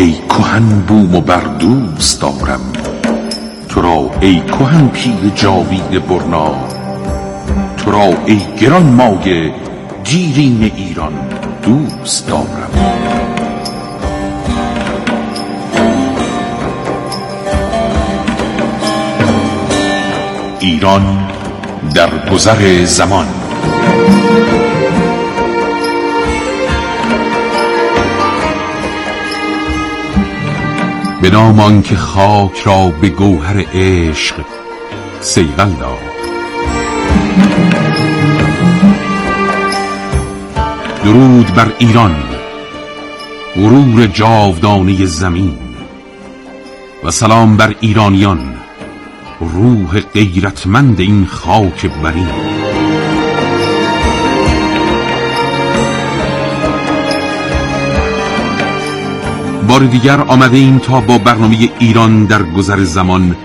ای کهن بوم و بر دوست دارم؟ تو را ای کهن پیر جاوید برنا؟ تو را ای گران مایه دیرین ایران؟ دوست دارم. ایران در گذر زمان. به نام که خاک را به گوهر عشق سیغل داد درود بر ایران غرور جاودانه زمین و سلام بر ایرانیان روح غیرتمند این خاک برین. بار دیگر آمده ایم تا با برنامه ایران در گذر زمان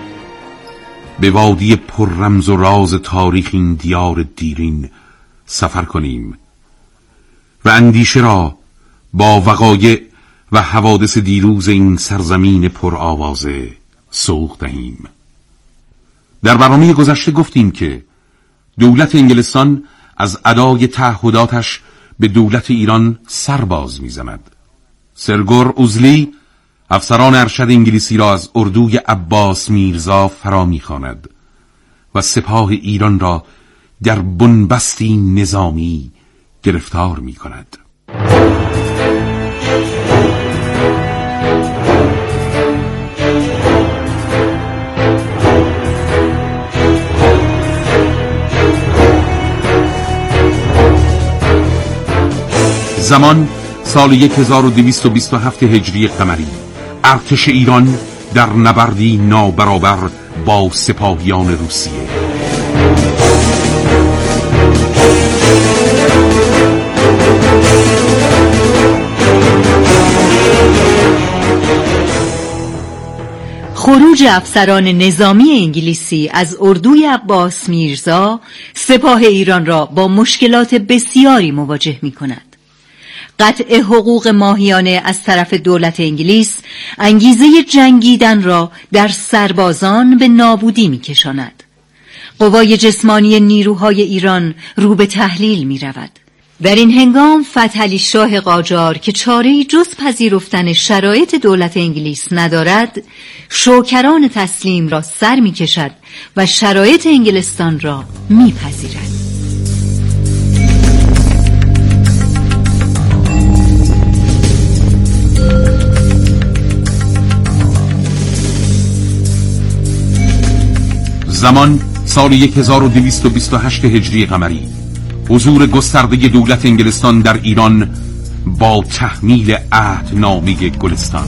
به وادی پر رمز و راز تاریخ این دیار دیرین سفر کنیم. و اندیشه را با وقایع و حوادث دیروز این سرزمین پر آوازه سوق دهیم. در برنامه گذشته گفتیم که دولت انگلستان از ادای تعهداتش به دولت ایران سرباز می‌زند. سرگور اوزلی افسران ارشد انگلیسی را از اردوی عباس میرزا فرا می‌خواند و سپاه ایران را در بنبستی نظامی گرفتار می کند. زمان سال 1227 هجری قمری. ارتش ایران در نبردی نابرابر با سپاهیان روسیه. خروج افسران نظامی انگلیسی از اردوی عباس میرزا سپاه ایران را با مشکلات بسیاری مواجه می کند. قطع حقوق ماهیانه از طرف دولت انگلیس انگیزه جنگیدن را در سربازان به نابودی می کشاند. قوای جسمانی نیروهای ایران رو به تحلیل می رود. در این هنگام فتحعلی شاه قاجار که چاره جز پذیرفتن شرایط دولت انگلیس ندارد شوکران تسلیم را سر می کشد و شرایط انگلستان را می پذیرد. زمان سال 1228 هجری قمری حضور گسترده دولت انگلستان در ایران با تحمیل عهد نامی گلستان.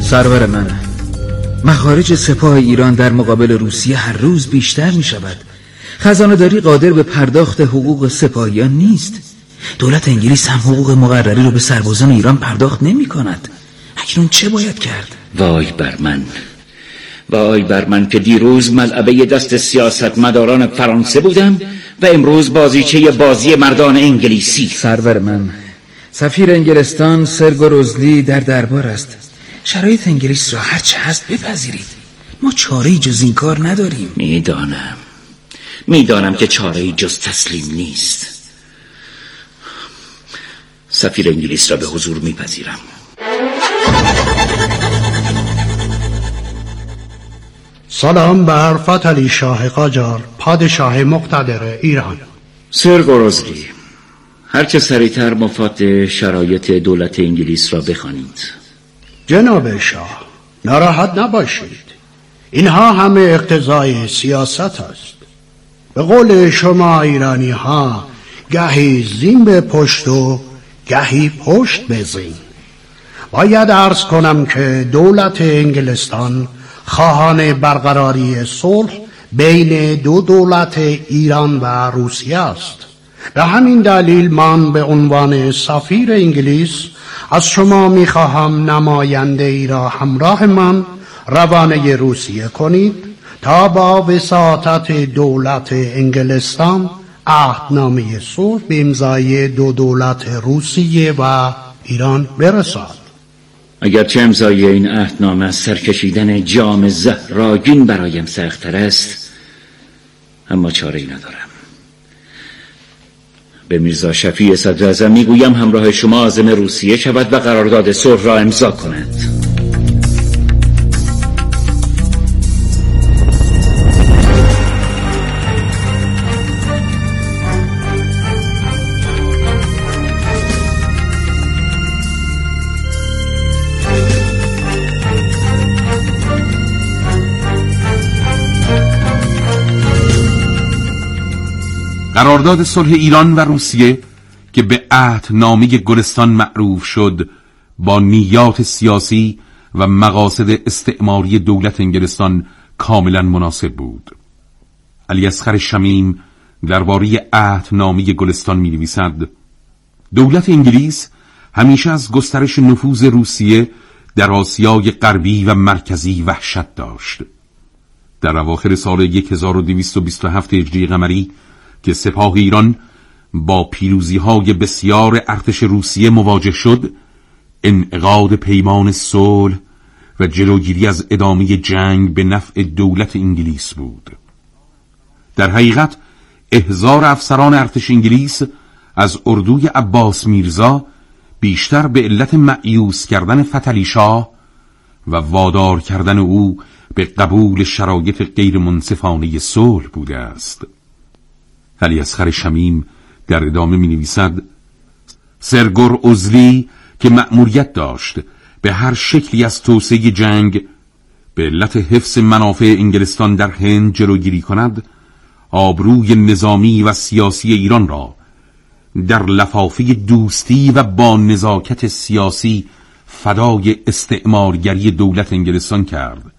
سرور من مخارج سپاه ایران در مقابل روسیه هر روز بیشتر می شود خزانه داری قادر به پرداخت حقوق سپاهیان نیست. دولت انگلیس هم حقوق مقرری رو به سربازان ایران پرداخت نمی کند اکنون چه باید کرد؟ وای بر من. وای بر من که دیروز ملعبه دست سیاست مداران فرانسه بودم و امروز بازیچه بازی مردان انگلیسی. سرور من. سفیر انگلستان سرگو روزلی در دربار است. شرایط انگلیس را هرچه هست بپذیرید. ما چاره جز این کار نداریم. می‌دانم. می‌دانم که چاره جز تسلیم نیست. سفیر انگلیس را به حضور میپذیرم. سلام بر فتلی شاه قاجار پادشاه مقتدر ایران. سر گروزلی هرچه سریعتر مفاد شرایط دولت انگلیس را بخوانید. جناب شاه ناراحت نباشید. اینها همه اقتضای سیاست است. به قول شما ایرانی ها گهی زین به پشت و گهی پشت به زین. باید عرض کنم که دولت انگلستان خواهان برقراری صلح بین دو دولت ایران و روسیه است. به همین دلیل من به عنوان سفیر انگلیس از شما می‌خواهم نماینده ای را همراه من روانه روسیه کنید تا با وساطت دولت انگلستان عهدنامه صلح به امضای دو دولت روسیه و ایران برسد. اگرچه امضای این عهدنامه از سرکشیدن جام زهراگین برایم سختتر است اما چاره ای ندارم. به میرزا شفیع صدر می‌گویم همراه شما آزم روسیه شود و قرارداد صلح را امضا کند. قرارداد صلح ایران و روسیه که به عهد نامه گلستان معروف شد با نیات سیاسی و مقاصد استعماری دولت انگلستان کاملا مناسب بود. علی اسخر شمیم درباره عهد نامه گلستان می نویسد دولت انگلیس همیشه از گسترش نفوذ روسیه در آسیای غربی و مرکزی وحشت داشت. در اواخر سال 1227 هجری قمری که سپاه ایران با پیروزی های بسیار ارتش روسیه مواجه شد انعقاد پیمان صلح و جلوگیری از ادامه جنگ به نفع دولت انگلیس بود. در حقیقت احزار افسران ارتش انگلیس از اردوی عباس میرزا بیشتر به علت معیوس کردن فتلی شاه و وادار کردن او به قبول شرایط غیر منصفانه صلح بوده است. علی اسخر شمیم در ادامه می نویسد سرگور ازلی که مأموریت داشت به هر شکلی از توسعه جنگ به علت حفظ منافع انگلستان در هند جلوگیری کند آبروی نظامی و سیاسی ایران را در لفافه دوستی و با نزاکت سیاسی فدای استعمارگری دولت انگلستان کرد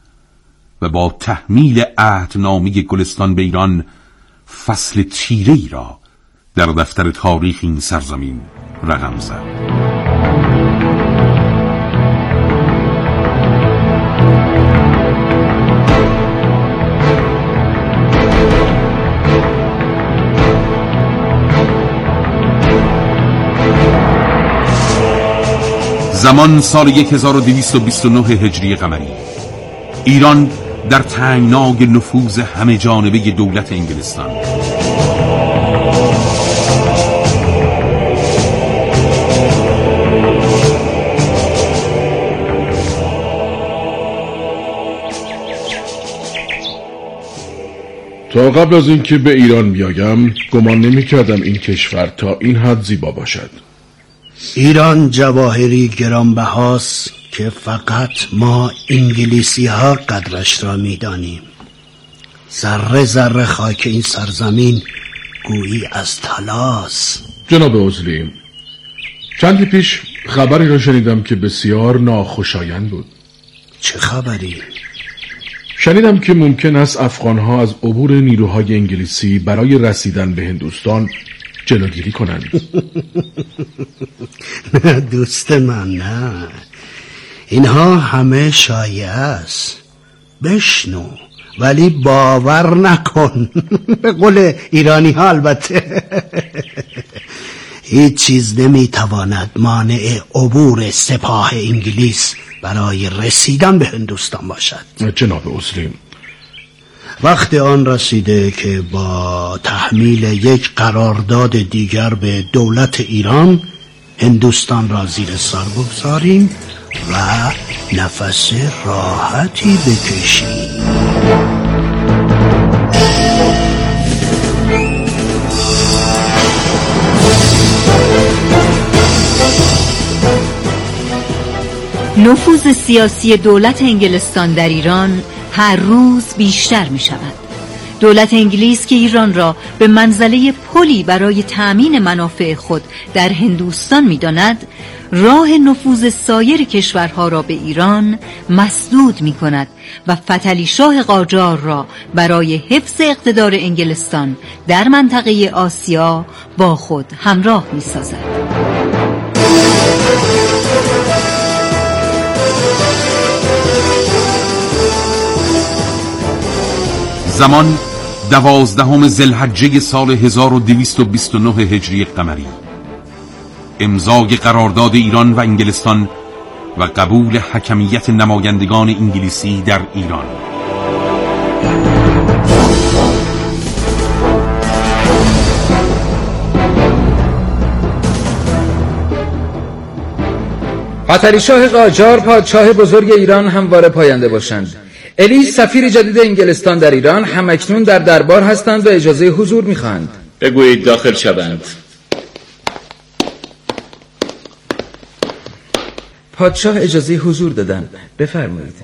و با تحمیل عهدنامه گلستان به ایران فصل تیره ای را در دفتر تاریخ این سرزمین رقم زد. زمان سال 1229 هجری قمری. ایران در تنگنای نفوذ همه جانبه دولت انگلستان. تا قبل از اینکه به ایران بیایم گمان نمی کردم این کشور تا این حد زیبا باشد. ایران جواهری گرانبهاست. که فقط ما انگلیسی ها قدرش را می‌دانیم. ذره ذره خاک این سرزمین گویی از تلاس. جناب اوزلی چندی پیش خبری را شنیدم که بسیار ناخوشایند بود. چه خبری؟ شنیدم که ممکن است افغانها از عبور نیروهای انگلیسی برای رسیدن به هندوستان جلوگیری کنند. دوست من نه. اینها همه شایع است. بشنو ولی باور نکن. به قول ایرانی ها البته. هیچ چیز نمی‌تواند مانع عبور سپاه انگلیس برای رسیدن به هندوستان باشد. جناب اسلیم وقت آن رسیده که با تحمیل یک قرارداد دیگر به دولت ایران هندوستان را زیر سر بگذاریم. و نفس راحتی بکشیم نفوذ سیاسی دولت انگلستان در ایران هر روز بیشتر می شود دولت انگلیس که ایران را به منزله پلی برای تأمین منافع خود در هندوستان می‌داند راه نفوذ سایر کشورها را به ایران مسدود می کند و فتلی شاه قاجار را برای حفظ اقتدار انگلستان در منطقه آسیا با خود همراه می سازد. زمان دوازدهم زلحجه سال 1229 هجری قمری. امضای قرارداد ایران و انگلستان و قبول حکمیت نمایندگان انگلیسی در ایران. فتری شاه قاجار پادشاه بزرگ ایران همواره پاینده باشند. الی سفیر جدید انگلستان در ایران همکنون در دربار هستند و اجازه حضور می‌خواهند. بگویید داخل شوند. پادشاه اجازه حضور دادن. بفرمایید.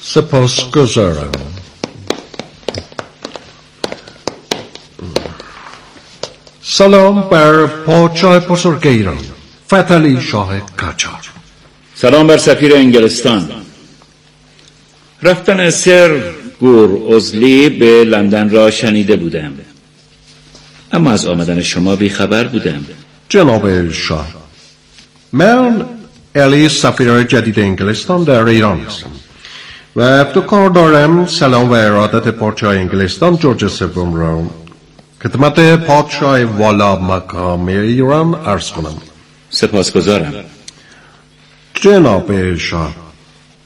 سپاس گذارم. سلام بر پادشاه بزرگ ایران فتلی شاه قاجار سلام بر سفیر انگلستان. رفتن سر گور ازلی به لندن را شنیده بودم. اما از آمدن شما بیخبر بودم. جناب شاه من الی سفیر جدید انگلستان در ایران هستم و افتخار دارم سلام و ارادت پادشاه انگلستان جورج سوم را خدمت پادشاه والا مقام ایران عرض کنم. سپاسگزارم. جناب شاه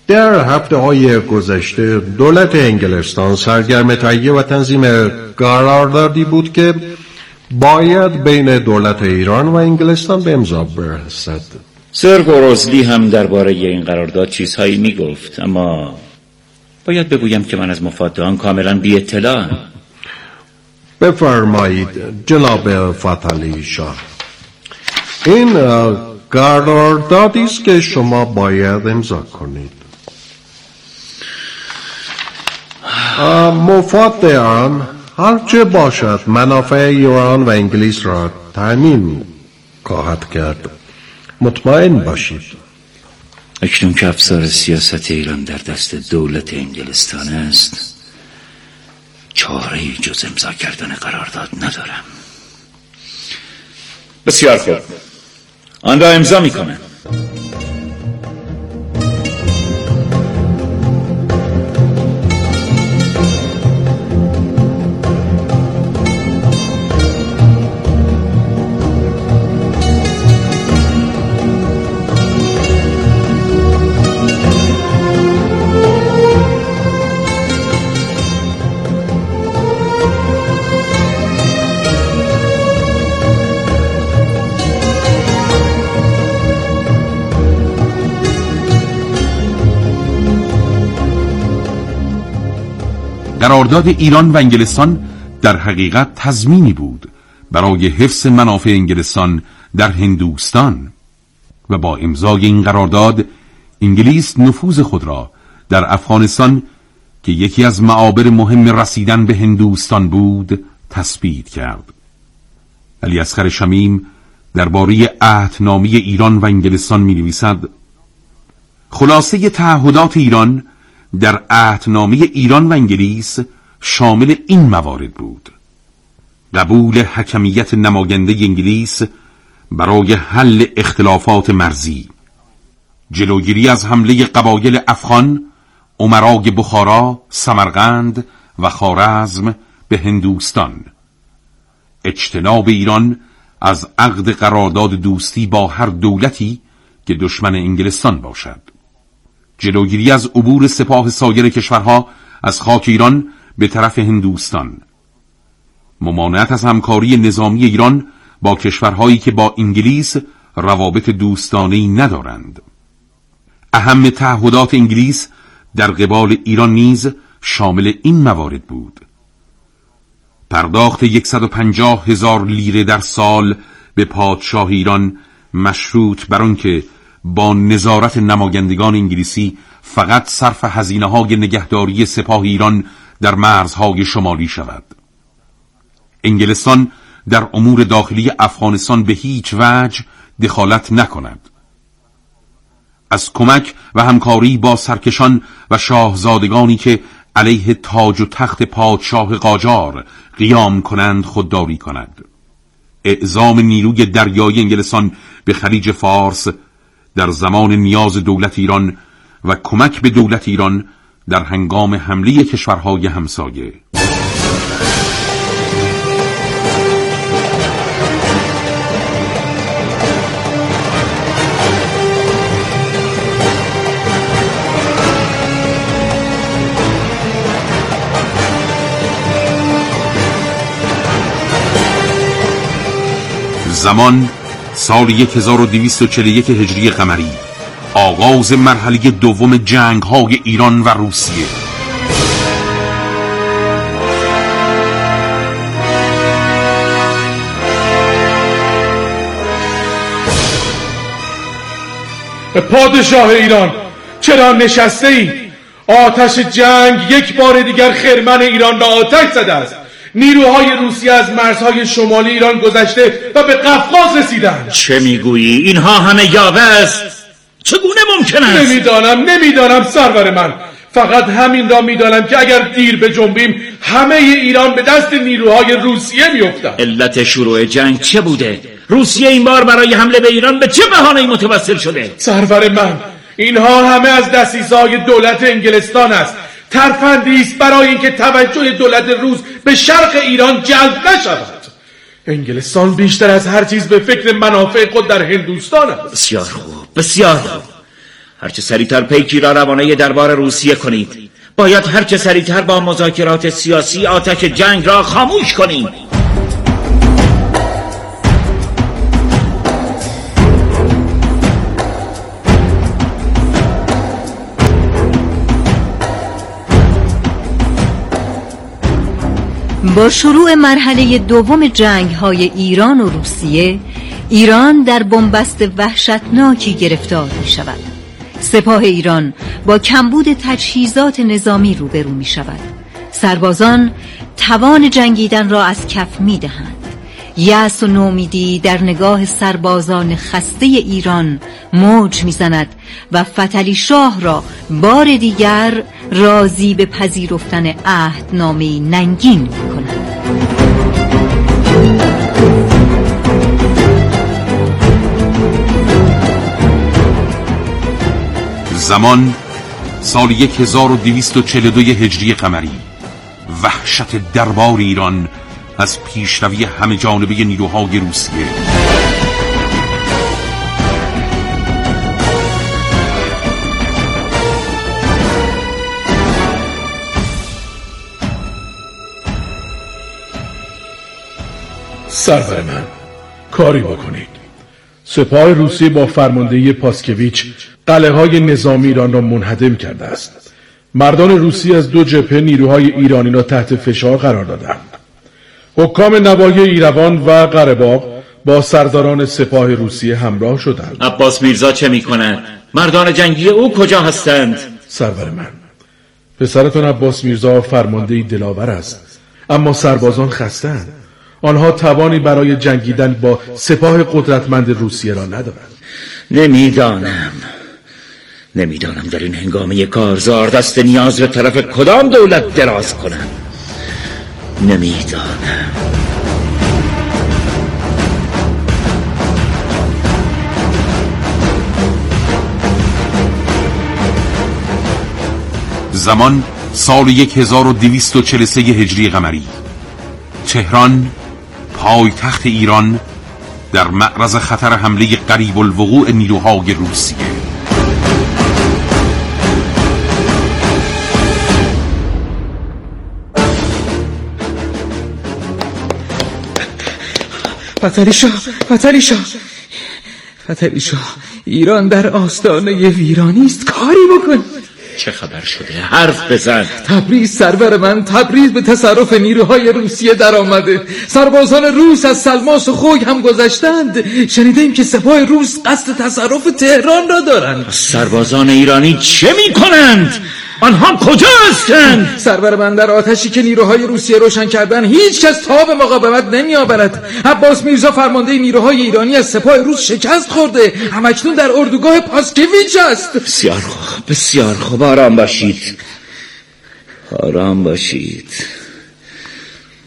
در هفته های گذشته دولت انگلستان سرگرم تهیه و تنظیم قراردادی بود که باید بین دولت ایران و انگلستان به امضا برسد. سر گوروزلی هم درباره این قرارداد چیزهایی می گفت اما باید بگویم که من از مفاد آن کاملا بی اطلاعم بفرمایید جناب فتلی شاه. این قراردادی است که شما باید امضا کنید. مفاد آن هرچه باشد منافع ایران و انگلیس را تأمین خواهد کرد. مطمئن باشید. اکنون که افسار سیاست ایران در دست دولت انگلستان است چاره جز امضا کردن قرارداد ندارم. بسیار خوب. آن را امضا می کنم قرارداد ایران و انگلستان در حقیقت تضمینی بود برای حفظ منافع انگلستان در هندوستان و با امضای این قرارداد انگلیس نفوذ خود را در افغانستان که یکی از معابر مهم رسیدن به هندوستان بود تثبیت کرد. علی اصغر شمیم درباره عهدنامه ایران و انگلستان می نویسد خلاصه تعهدات ایران در عهدنامه ایران و انگلیس شامل این موارد بود. قبول حکمیت نماینده انگلیس برای حل اختلافات مرزی. جلوگیری از حمله قبایل افغان عمرای بخارا، سمرقند و خارزم به هندوستان. اجتناب ایران از عقد قرارداد دوستی با هر دولتی که دشمن انگلستان باشد. جلوگیری از عبور سپاه سایر کشورها از خاک ایران به طرف هندوستان. ممانعت از همکاری نظامی ایران با کشورهایی که با انگلیس روابط دوستانه‌ای ندارند. اهم تعهدات انگلیس در قبال ایران نیز شامل این موارد بود. پرداخت 150 هزار لیره در سال به پادشاه ایران مشروط بر آنکه با نظارت نمایندگان انگلیسی فقط صرف هزینه های نگهداری سپاه ایران در مرزهای شمالی شود. انگلستان در امور داخلی افغانستان به هیچ وجه دخالت نکند. از کمک و همکاری با سرکشان و شاهزادگانی که علیه تاج و تخت پادشاه قاجار قیام کنند خودداری کند. اعزام نیروی دریایی انگلستان به خلیج فارس در زمان نیاز دولت ایران و کمک به دولت ایران در هنگام حمله کشورهای همسایه. زمان سال 1241 هجری قمری آغاز مرحله دوم جنگ های ایران و روسیه پادشاه ایران چرا نشسته ای؟ آتش جنگ یک بار دیگر خرمن ایران را آتش زده است نیروهای روسیه از مرزهای شمالی ایران گذشته و به قفقاز رسیدند چه می‌گویی؟ اینها همه یاوه است چگونه ممکن است؟ نمی‌دانم نمی‌دانم سرور من فقط همین را می‌دانم که اگر دیر به جنبیم همه ایران به دست نیروهای روسیه میافتد علت شروع جنگ چه بوده؟ روسیه این بار برای حمله به ایران به چه بهانه‌ای متوسل شده؟ سرور من اینها همه از دستیزهای دولت انگلستان است ترفندی است برای اینکه توجه دولت روس به شرق ایران جلب نشود. انگلستان بیشتر از هر چیز به فکر منافع خود در هندوستان است. بسیار خوب بسیار خوب. هرچه سریعتر پیکی را روانه دربار روسیه کنید باید هرچه سریعتر با مذاکرات سیاسی آتش جنگ را خاموش کنیم. با شروع مرحله دوم جنگ های ایران و روسیه ایران در بنبست وحشتناکی گرفتار می شود سپاه ایران با کمبود تجهیزات نظامی روبرو می شود سربازان توان جنگیدن را از کف می دهند یأس و نومیدی در نگاه سربازان خسته ایران موج می‌زند و فتلی شاه را بار دیگر راضی به پذیرفتن عهدنامه ننگین می کند زمان سال 1242 هجری قمری. وحشت دربار ایران از پیشروی همه جانبه نیروهای روسیه. سرور من کاری بکنید. سپاه روسیه با فرماندهی پاسکویچ قلعه های نظامی ایران را منهدم کرده است. مردان روسی از دو جبهه نیروهای ایرانی را تحت فشار قرار دادند. حکام نواحی ایروان و قرهباغ با سرداران سپاه روسیه همراه شدند. عباس میرزا چه می کند؟ مردان جنگی او کجا هستند؟ سرور من. پسرتان عباس میرزا فرمانده دلاور است. اما سربازان خستند آنها توانی برای جنگیدن با سپاه قدرتمند روسیه را ندارند. نمی‌دانم. نمی‌دانم در این هنگامه کارزار دست نیاز به طرف کدام دولت دراز کنم. نمی‌دانم. زمان سال 1243 هجری قمری. تهران پایتخت ایران در معرض خطر حمله قریب الوقوع نیروهای روسیه شاه فتلی شاه ایران در آستانه ویرانی است. کاری بکن. چه خبر شده؟ حرف بزن. تبریز سرور من تبریز به تصرف نیروهای روسیه در آمده سربازان روس از سلماس و خوگ هم گذشتند. شنیدیم که سپاه روس قصد تصرف تهران را دارند. سربازان ایرانی چه می کنند؟ آنها کجا هستند سرور من در آتشی که نیروهای روسیه روشن کردن هیچ کس تاب مقاومت نمی آورد عباس میرزا فرمانده نیروهای ایرانی از سپاه روس شکست خورده. همکنون در اردوگاه پاسکویچ است. بسیار خوب بسیار خوب. آرام باشید. آرام باشید.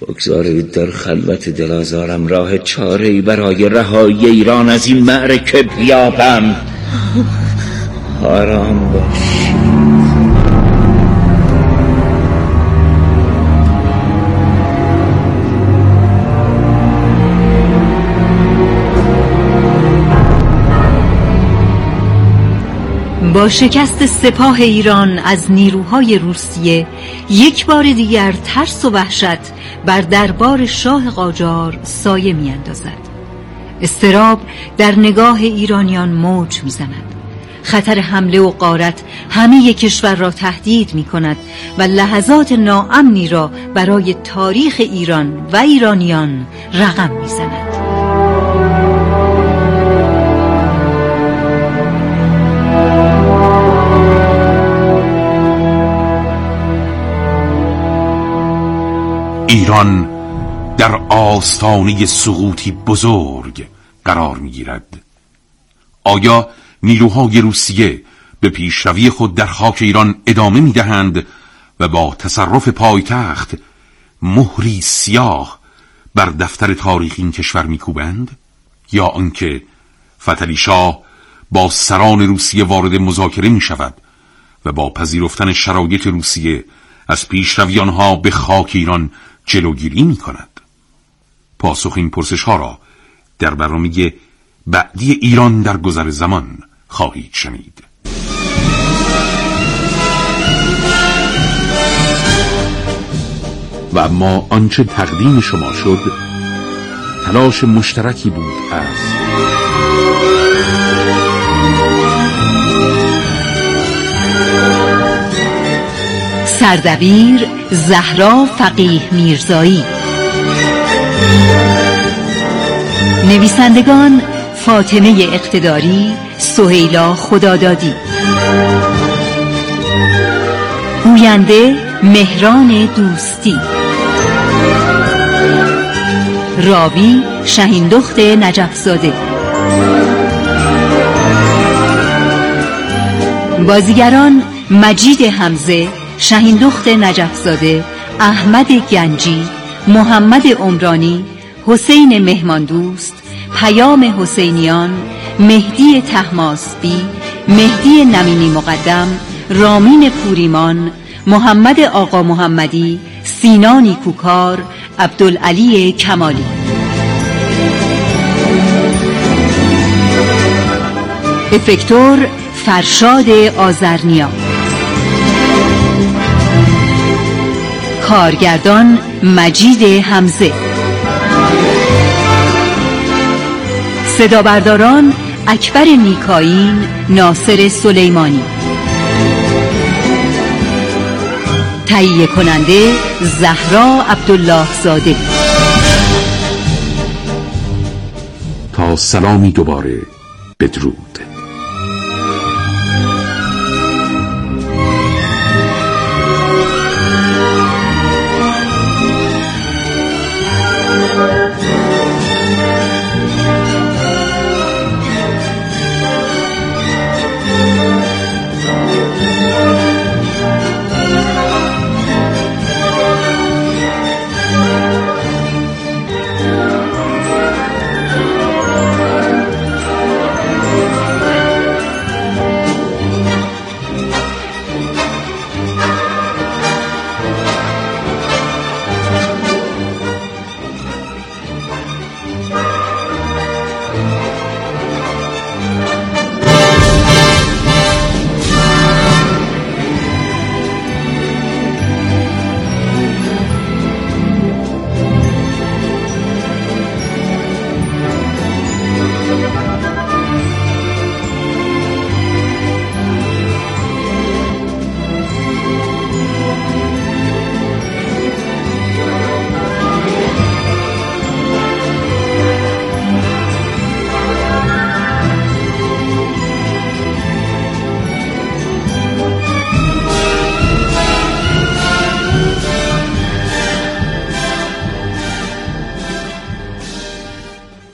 بگذارید در خلوت دلازارم راه چاره برای رهایی ایران از این معرکه بیابم. آرام باشید. شکست سپاه ایران از نیروهای روسیه یک بار دیگر ترس و وحشت بر دربار شاه قاجار سایه می اندازد استراب در نگاه ایرانیان موج می زند خطر حمله و قارت همه کشور را تهدید می کند و لحظات ناامنی را برای تاریخ ایران و ایرانیان رقم می زند. ایران در آستانه سقوطی بزرگ قرار می‌گیرد. آیا نیروهای روسیه به پیشروی خود در خاک ایران ادامه می دهند و با تصرف پایتخت مهری سیاه بر دفتر تاریخ این کشور میکوبند؟ یا آنکه فتلی شاه با سران روسیه وارد مذاکره می شود و با پذیرفتن شرایط روسیه از پیشروی آنها به خاک ایران جلوگیری می کند پاسخ این پرسش ها را در برنامه بعدی ایران در گذر زمان خواهید شنید. و اما آنچه تقدیم شما شد تلاش مشترکی بود از سردبیر زهرا فقیه میرزایی. نویسندگان فاطمه اقتداری سهیلا خدادادی. گوینده مهران دوستی. راوی شهیندخت نجفزاده. بازیگران مجید حمزه شهیندخت نجفزاده احمد گنجی محمد عمرانی حسین مهماندوست پیام حسینیان مهدی تحماسبی مهدی نمینی مقدم رامین پوریمان محمد آقا محمدی سینانی کوکار عبدالعلی کمالی. افکتور فرشاد آزرنیا کارگردان مجید حمزه. صدا برداران اکبر میکاین ناصر سلیمانی. تهیه کننده زهرا عبدالله زاده تا سلامی دوباره بدرود.